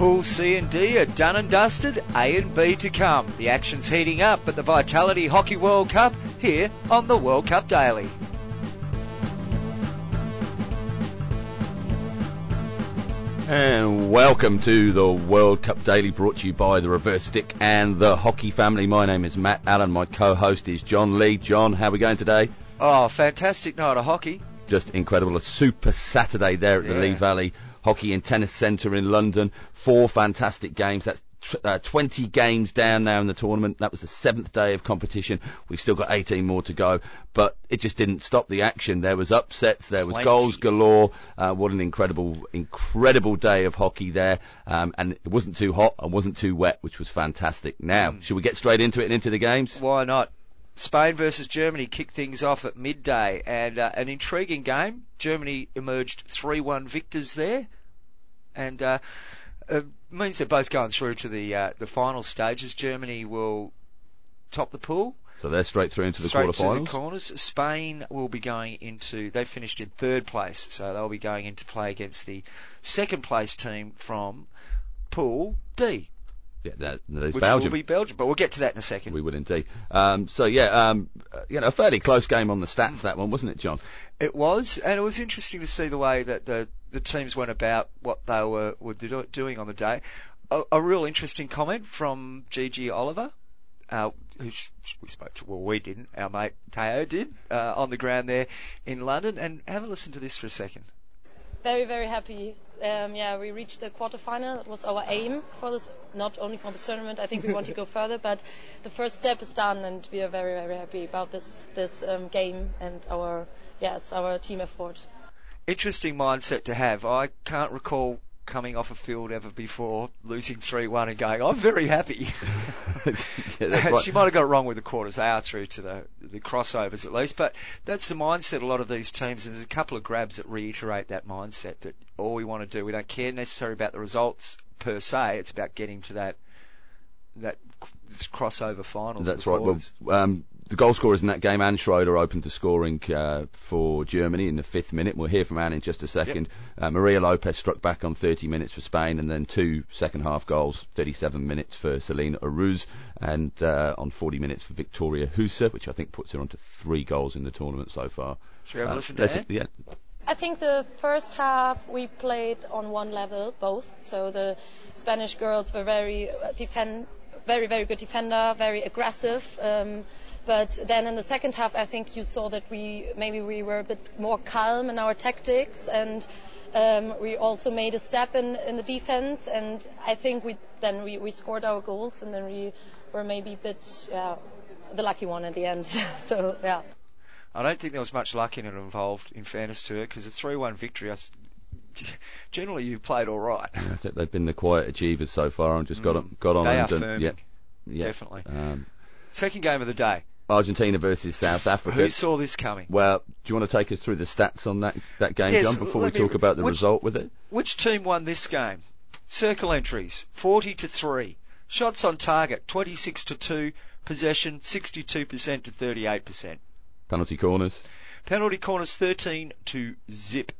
Pool C and D are done and dusted, A and B to come. The action's heating up at the Vitality Hockey World Cup here on the World Cup Daily. And welcome to the World Cup Daily brought to you by the Reverse Stick and the Hockey Family. My name is Matt Allen. My co-host is John Lee. John, how are we going today? Oh, fantastic night of hockey. Just incredible. A super Saturday there at the Lee Valley Hockey and Tennis Centre in London. Four fantastic games. That's uh, 20 games down now in the tournament. That was the seventh day of competition. We've still got 18 more to go, but it just didn't stop the action. There was upsets, there was Plenty. goals galore. Uh, what an incredible, incredible day of hockey there. Um, and it wasn't too hot and wasn't too wet, which was fantastic. Now, Mm. should we get straight into it and into the games? Why not? Spain versus Germany kicked things off at midday, and uh, an intriguing game. Germany emerged 3-1 victors there, and uh, it means they're both going through to the uh, the final stages. Germany will top the pool. So they're straight through into the straight to the quarterfinals. corners. Spain will be going into. They finished in third place, so they'll be going into play against the second place team from Pool D, yeah, that, that is which Belgium. will be Belgium. But we'll get to that in a second. We would indeed. Um, so yeah, um, uh, you know, a fairly close game on the stats that one, wasn't it, John? It was, and it was interesting to see the way that the the teams went about what they were were do, doing on the day. A, a real interesting comment from Gigi Oliva, uh, who we spoke to. Well, we didn't. Our mate Teo did uh, on the ground there in London. And have a listen to this for a second. Very, very happy. Um, yeah, we reached the quarterfinal. That was our aim for this, not only for the tournament. I think we want to go further, but the first step is done, and we are very, very happy about this this um, game and our yes, our team effort. Interesting mindset to have. I can't recall coming off a field ever before losing 3-1 and going, I'm very happy. yeah, she might have got it wrong with the quarters. They are through to the the crossovers at least, but that's the mindset. A lot of these teams. And there's a couple of grabs that reiterate that mindset that all we want to do, we don't care necessarily about the results per se. It's about getting to that that crossover finals. That's right. Well, um, the goal scorers in that game, Anne Schroeder opened the scoring uh, for Germany in the fifth minute. We'll hear from Anne in just a second. Uh, Maria Lopez struck back on 30 minutes for Spain, and then two second half goals, 37 minutes for Selin Oruz, and uh, on 40 minutes for Viktoria Huse, which I think puts her onto three goals in the tournament so far. Should we have a Uh, listen to yeah, I think the first half we played on one level, both. So the Spanish girls were very uh, defend, very very good defender, very aggressive. Um, but then in the second half, I think you saw that we maybe we were a bit more calm in our tactics, and um, we also made a step in, the defense. And I think we then we, scored our goals, and then we were maybe a bit the lucky one at the end. so yeah. I don't think there was much luck involved. In fairness to it, because a 3-1 victory. Generally, you've played all right. I think they've been the quiet achievers so far and just got on, got on Mm. They and are done. firming. Yeah, yeah. Definitely. Um, Second game of the day. Argentina versus South Africa. Who saw this coming? Well, do you want to take us through the stats on that that game, Yes, John, before we me- talk about the which- result with it? Which team won this game? Circle entries, 40 to 3. Shots on target, 26 to 2. Possession, 62% to 38%. Penalty corners. Penalty corners, 13 to zip.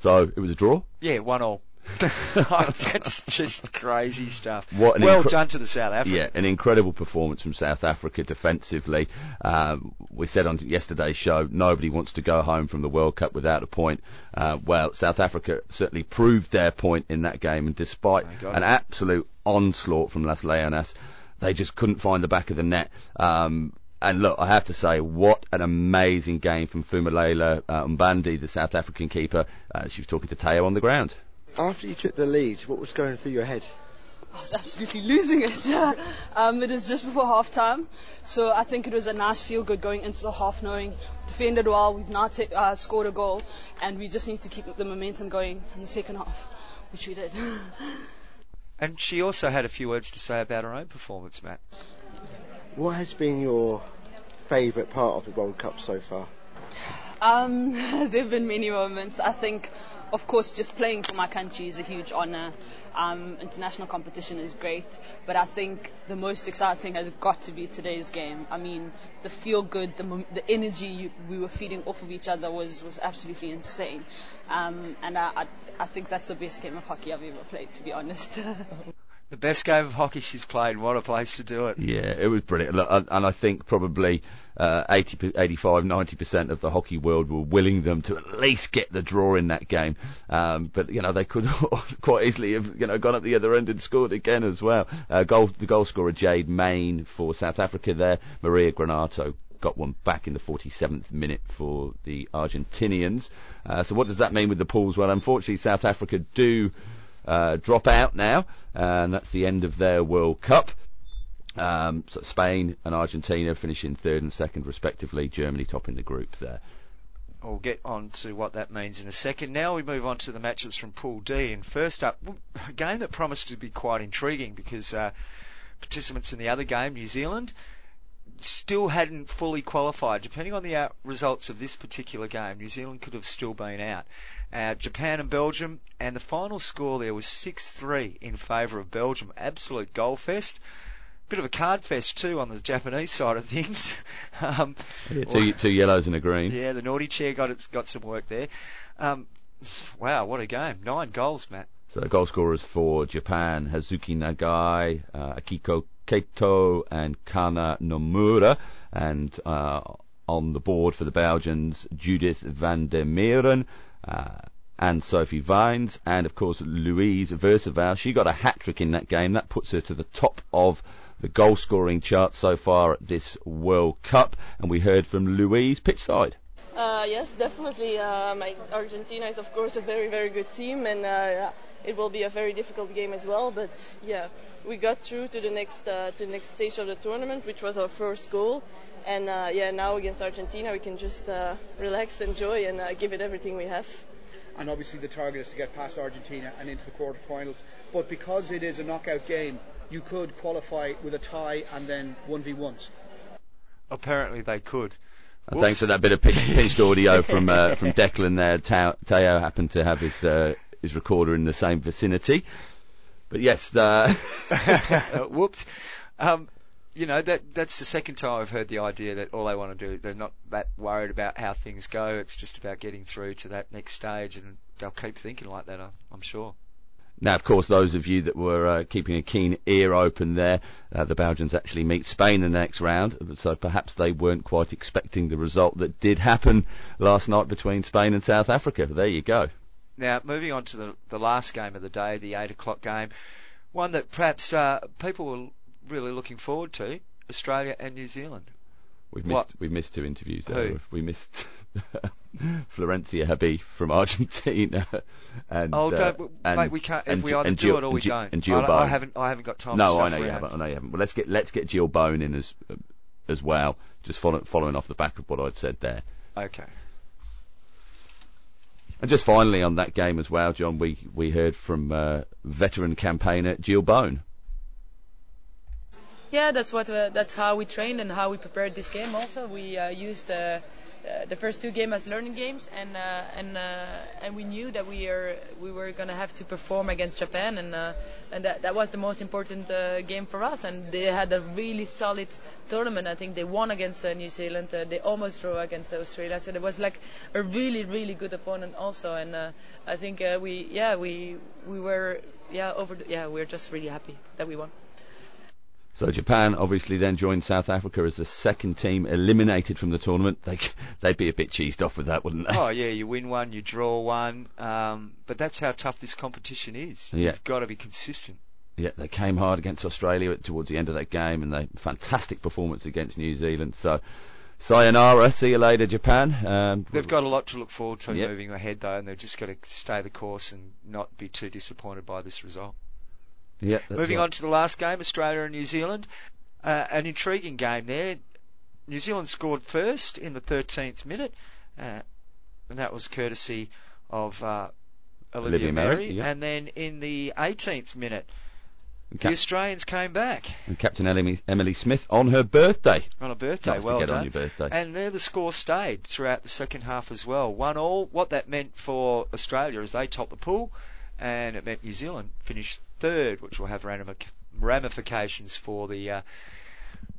So it was a draw. Yeah, one all. That's just crazy stuff. Well incre- done to the South Africans. Yeah, an incredible performance from South Africa defensively. Um, we said on yesterday's show, nobody wants to go home from the World Cup without a point. Uh, well, South Africa certainly proved their point in that game, and despite an it. absolute onslaught from Las Leonas, they just couldn't find the back of the net. Um, and look, I have to say, what an amazing game from Phumelela uh, Mbande, the South African keeper. Uh, she was talking to Teo on the ground. After you took the lead, what was going through your head? I was absolutely losing it. um, it is just before half time, so I think it was a nice feel good going into the half, knowing we defended well, we've now ta- uh, scored a goal, and we just need to keep the momentum going in the second half, which we did. And she also had a few words to say about her own performance, Matt. What has been your favourite part of the World Cup so far? Um, there have been many moments. I think of course, just playing for my country is a huge honor. Um, international competition is great, but I think the most exciting has got to be today's game. I mean, the feel good, the, the energy you, we were feeding off of each other was, was absolutely insane. Um, and I, I, I think that's the best game of hockey I've ever played, to be honest. The best game of hockey she's played. What a place to do it. Yeah, it was brilliant. Look, and I think probably uh, 80, 85, 90% of the hockey world were willing them to at least get the draw in that game. Um, but, you know, they could quite easily have, you know, gone up the other end and scored again as well. Uh, goal, the goal scorer, Jade Mayne for South Africa there. Maria Granatto got one back in the 47th minute for the Argentinians. Uh, so what does that mean with the pools? Well, unfortunately, South Africa do uh, drop out now, and that's the end of their World Cup. Um, so Spain and Argentina finishing third and second respectively. Germany topping the group there. We'll get on to what that means in a second. Now we move on to the matches from Pool D. And first up, a game that promised to be quite intriguing because uh, participants in the other game, New Zealand, still hadn't fully qualified. Depending on the out results of this particular game, New Zealand could have still been out. Uh, Japan and Belgium, and the final score there was 6-3 in favour of Belgium. Absolute goal fest bit of a card fest too on the Japanese side of things. um, yeah, two, two yellows and a green. Yeah, the naughty chair got its, got some work there. Um, wow, what a game! Nine goals, Matt. So the goal scorers for Japan: Hazuki Nagai, uh, Akiko Kato, and Kana Nomura, and uh, on the board for the Belgians: Judith Vandermeiren. Uh, and Sophie Vines, and of course Louise Versavel. She got a hat trick in that game. That puts her to the top of the goal scoring chart so far at this World Cup. And we heard from Louise pitchside. Uh, yes, definitely. My Argentina is, of course, a very, very good team, and uh, it will be a very difficult game as well. But yeah, we got through to the next uh, to the next stage of the tournament, which was our first goal. And uh, yeah, now against Argentina, we can just uh, relax, enjoy, and give it everything we have. And obviously, the target is to get past Argentina and into the quarterfinals. But because it is a knockout game, you could qualify with a tie and then 1v1s. Apparently they could. Uh, thanks for that bit of pinched audio from uh, from Declan there. Teo happened to have his uh, his recorder in the same vicinity. But yes, uh, whoops. Um, you know that that's the second time I've heard the idea that all they want to do they're not that worried about how things go. It's just about getting through to that next stage, and they'll keep thinking like that. I'm sure. Now, of course, those of you that were uh, keeping a keen ear open there, uh, the Belgians actually meet Spain in the next round, so perhaps they weren't quite expecting the result that did happen last night between Spain and South Africa. But there you go. Now, moving on to the, the last game of the day, the 8 o'clock game, one that perhaps uh, people were really looking forward to, Australia and New Zealand. We've missed, we've missed two interviews there. Who? We missed Florencia Habif from Argentina. and, oh, uh, and, mate, we can't. If we either do it or we don't. And Jill I, Boon. I haven't. I haven't got time. No, I know you haven't. I know you haven't. Well, let's get let's get Jill Boon in as as well. Just follow, following off the back of what I'd said there. Okay. And just finally on that game as well, John, we we heard from uh, veteran campaigner Jill Boon. Yeah, that's what uh, that's how we trained and how we prepared this game. Also, we uh, used uh, the first two games as learning games, and uh, and uh, and we knew that we are we were gonna have to perform against Japan, and and that that was the most important game for us. And they had a really solid tournament. I think they won against New Zealand. They almost drew against Australia. So it was like a really really good opponent also. And I think we yeah we we were yeah over the, yeah we we're just really happy that we won. So Japan obviously then joined South Africa as the second team eliminated from the tournament. They they'd be a bit cheesed off with that, wouldn't they? Oh yeah, you win one, you draw one, um, but that's how tough this competition is. Yeah. You've got to be consistent. Yeah, they came hard against Australia towards the end of that game, and they fantastic performance against New Zealand. So. Sayonara, see you later, Japan. Um, They've got a lot to look forward to Yep. moving ahead though, and they've just got to stay the course and not be too disappointed by this result. Yeah, Moving right. on to the last game, Australia and New Zealand. Uh, an intriguing game there. New Zealand scored first in the 13th minute, uh, and that was courtesy of uh, Olivia, Olivia Merry. yeah. And then in the 18th minute, The Australians came back and Captain Emily, Emily Smith on her birthday. on a birthday. Nice to well get on done. your birthday. And there the score stayed throughout the second half as well. One all. What that meant for Australia is they topped the pool, and it meant New Zealand finished third, which will have ramifications for the uh,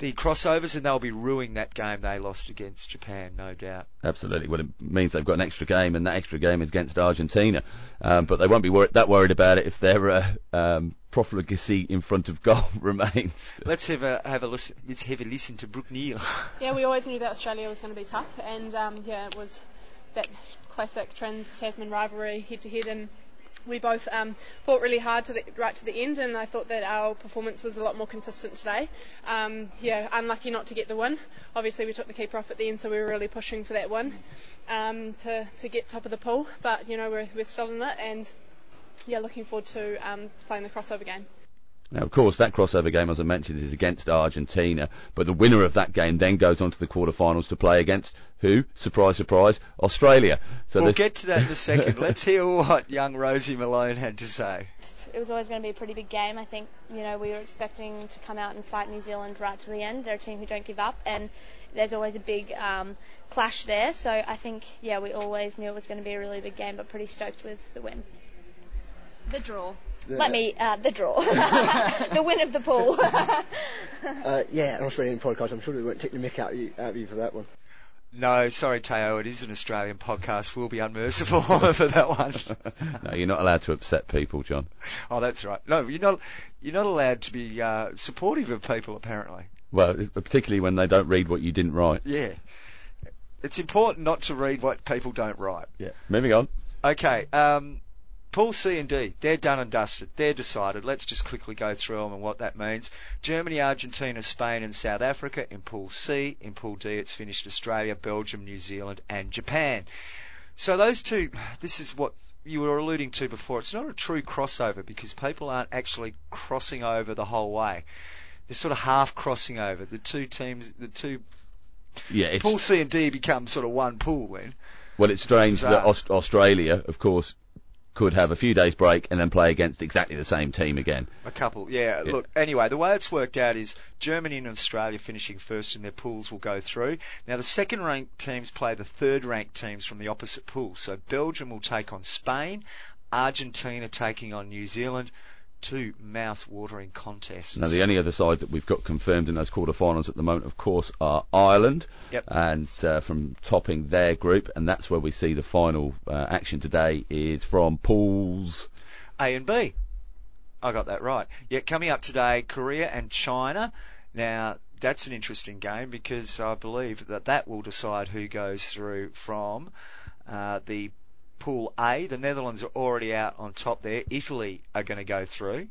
the crossovers, and they'll be ruining that game they lost against Japan, no doubt. Absolutely. Well, it means they've got an extra game, and that extra game is against Argentina. Um, but they won't be wor- that worried about it if their uh, um, profligacy in front of goal remains. Let's have a have a listen. Let's have a listen to Brooke Neal. Yeah, we always knew that Australia was going to be tough, and um, yeah, it was that classic Trans Tasman rivalry head to head, and we both um, fought really hard to the, right to the end, and I thought that our performance was a lot more consistent today. Um, yeah, unlucky not to get the win. Obviously, we took the keeper off at the end, so we were really pushing for that win um, to to get top of the pool, but you know we're we're still in it, and yeah, looking forward to um, playing the crossover game. Now, of course, that crossover game, as I mentioned, is against Argentina, but the winner of that game then goes on to the quarterfinals to play against who? Surprise, surprise, Australia. So we'll get to that in a second. Let's hear what young Rosie Malone had to say. it was always going to be a pretty big game. I think you know we were expecting to come out and fight New Zealand right to the end. They're a team who don't give up, and there's always a big um, clash there. So I think yeah, we always knew it was going to be a really big game, but pretty stoked with the win. The draw. Let me uh, the draw, the win of the pool. Uh, yeah, an Australian podcast. I'm sure they won't take the mick out of you, out of you for that one. No, sorry, Teo. It is an Australian podcast. We'll be unmerciful for that one. no, you're not allowed to upset people, John. Oh, that's right. No, you're not. You're not allowed to be uh, supportive of people. Apparently. Well, particularly when they don't read what you didn't write. Yeah. It's important not to read what people don't write. Yeah. Moving on. Okay. Um, Pool C and D, they're done and dusted. They're decided. Let's just quickly go through them and what that means. Germany, Argentina, Spain, and South Africa in Pool C. In Pool D, it's finished Australia, Belgium, New Zealand, and Japan. So those two, this is what you were alluding to before. It's not a true crossover because people aren't actually crossing over the whole way. They're sort of half crossing over. The two teams, the two Yeah, Pool C and D become sort of one pool then. well, it's strange that Aust- Australia, of course, could have a few days break and then play against exactly the same team again. A couple, yeah. Yeah. Look, anyway, the way it's worked out is Germany and Australia finishing first in their pools will go through. Now, the second ranked teams play the third ranked teams from the opposite pool. So Belgium will take on Spain, Argentina taking on New Zealand. Two mouth-watering contests. Now, the only other side that we've got confirmed in those quarterfinals at the moment, of course, are Ireland. Yep. And uh, from topping their group, and that's where we see the final uh, action today is from pools. A and B. I got that right. Yeah, coming up today, Korea and China. Now, that's an interesting game because I believe that that will decide who goes through from uh, the Pool A. The Netherlands are already out on top there. Italy are going to go through,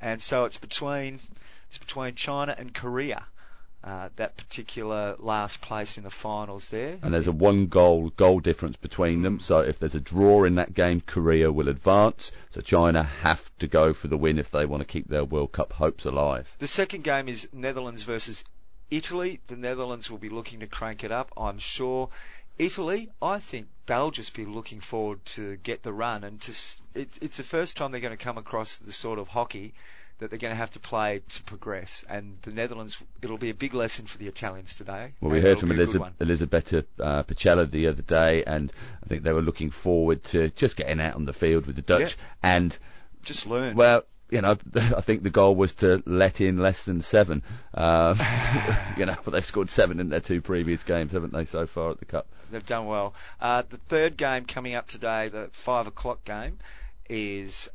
and so it's between it's between China and Korea. Uh, that particular last place in the finals there. And there's a one goal goal difference between them. So if there's a draw in that game, Korea will advance. So China have to go for the win if they want to keep their World Cup hopes alive. The second game is Netherlands versus Italy. The Netherlands will be looking to crank it up, I'm sure. Italy, I think they'll just be looking forward to get the run, and to it's it's the first time they're going to come across the sort of hockey that they're going to have to play to progress. And the Netherlands, it'll be a big lesson for the Italians today. Well, we heard from be a good Elizabeth. Elisabetta uh, Picella the other day, and I think they were looking forward to just getting out on the field with the Dutch. And Just learn. well, you know, I think the goal was to let in less than seven. Um, you know, but they've scored seven in their two previous games, haven't they, so far at the cup? They've done well. Uh, the third game coming up today, the five o'clock game, is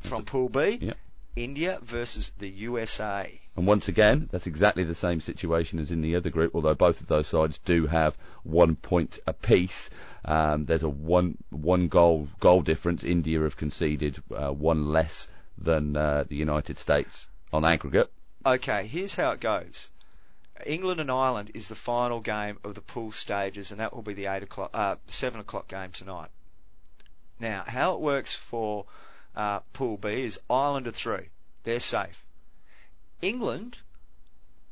from Pool B. Yep. India versus the USA. And once again, that's exactly the same situation as in the other group, although both of those sides do have one point apiece. Um, there's a one one goal goal difference. India have conceded uh, one less than uh, the United States on aggregate. Okay, here's how it goes. England and Ireland is the final game of the pool stages, and that will be the eight o'clock, uh, seven o'clock game tonight. Now, how it works for uh, Pool B is Ireland are through; they're safe. England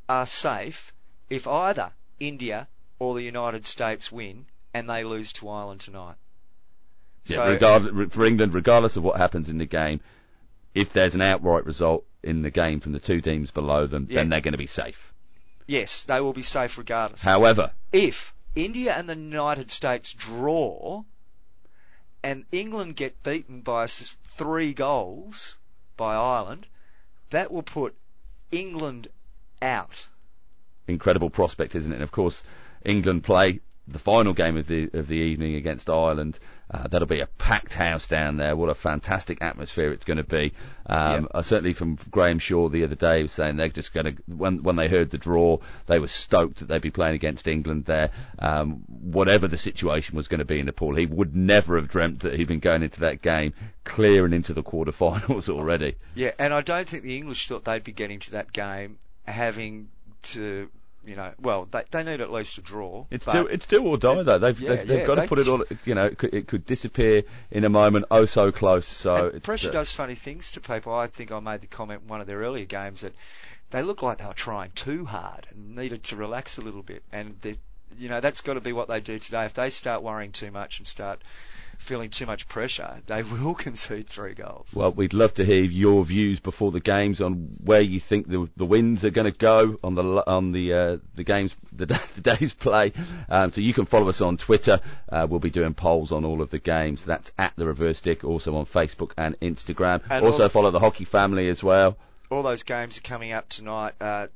are safe if either India or the United States win and they lose to Ireland tonight. Yeah, So- regard, for England, regardless of what happens in the game, if there's an outright result, in the game from the two teams below them, Yeah. then they're going to be safe. Yes, they will be safe regardless. However, if India and the United States draw and England get beaten by three goals by Ireland, that will put England out. incredible prospect, isn't it? And of course, England play the final game of the of the evening against Ireland. Uh, that'll be a packed house down there. What a fantastic atmosphere it's going to be. Um, uh, certainly from Graham Shaw the other day, was saying they're just going to when when they heard the draw, they were stoked that they'd be playing against England there. Um, whatever the situation was going to be in Nepal, he would never have dreamt that he'd been going into that game clear and into the quarterfinals already. Yeah, and I don't think the English thought they'd be getting to that game having to, you know, well, they, they need at least a draw. It's do it's do or die though. They've Yeah, they've, they've yeah, got to they- put it all. You know, it could, it could disappear in a moment. Oh, so close. So it's, pressure uh, does funny things to people. I think I made the comment in one of their earlier games that they looked like they were trying too hard and needed to relax a little bit. And you know that's got to be what they do today. If they start worrying too much and start feeling too much pressure, they will concede three goals. Well, we'd love to hear your views before the games on where you think the the wins are going to go on the on the uh, the games the, the day's play. Um, so you can follow us on Twitter. Uh, we'll be doing polls on all of the games. That's at the Reverse Stick. Also on Facebook and Instagram. And also follow the Hockey Family as well. All those games are coming up tonight. Uh,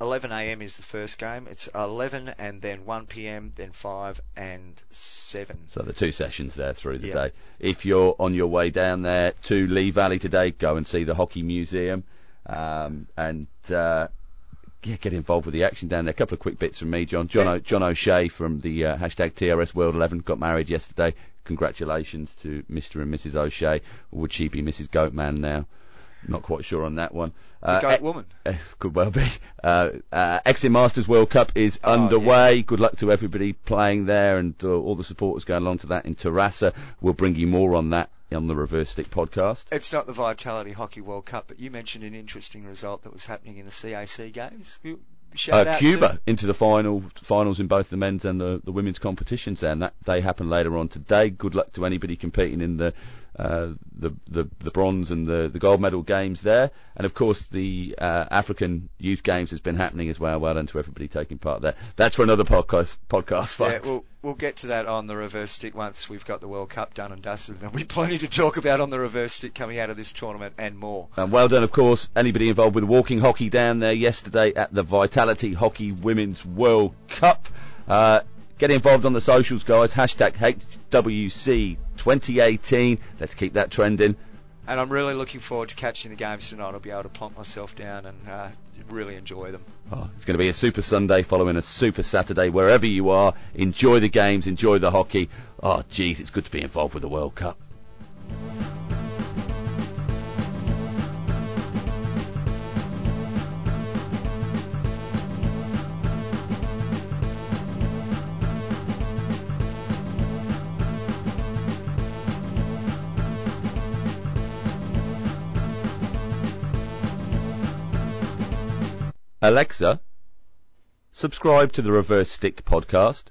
11 a.m. is the first game. It's 11 and then 1 p.m. then 5 and 7. So the two sessions there through the Yeah. day. If you're on your way down there to Lee Valley today, go and see the Hockey Museum um, and uh, yeah, get involved with the action down there. A couple of quick bits from me, John. John, o- John O'Shea from the uh, hashtag TRS World 11 got married yesterday. Congratulations to Mr. and Mrs. O'Shea. Would she be Mrs. Goatman now? Not quite sure on that one. Goat e- woman. uh, could well be. Uh, uh, Exim Masters World Cup is Oh, underway. Good luck to everybody playing there and uh, all the supporters going along to that in Terrassa. We'll bring you more on that on the Reverse Stick podcast. It's not the Vitality Hockey World Cup, but you mentioned an interesting result that was happening in the CAC games. Uh, Cuba to- into the final finals in both the men's and the, the women's competitions, there, and that they happen later on today. Good luck to anybody competing in the uh, the, the the bronze and the, the gold medal games there, and of course the uh, African Youth Games has been happening as well. Well done to everybody taking part there. That's for another podcast. Podcast, folks. Yeah, we'll we'll get to that on the reverse stick once we've got the World Cup done and dusted. There'll be plenty to talk about on the reverse stick coming out of this tournament and more. And well done, of course, anybody involved with walking hockey down there yesterday at the Vitality Hockey Women's World Cup. Uh, get involved on the socials, guys. Hashtag HWC 2018. Let's keep that trending. And I'm really looking forward to catching the games tonight. I'll be able to plonk myself down and uh, really enjoy them. Oh, it's going to be a super Sunday following a super Saturday. Wherever you are, enjoy the games, enjoy the hockey. Oh, geez, it's good to be involved with the World Cup. Alexa, subscribe to the Reverse Stick podcast.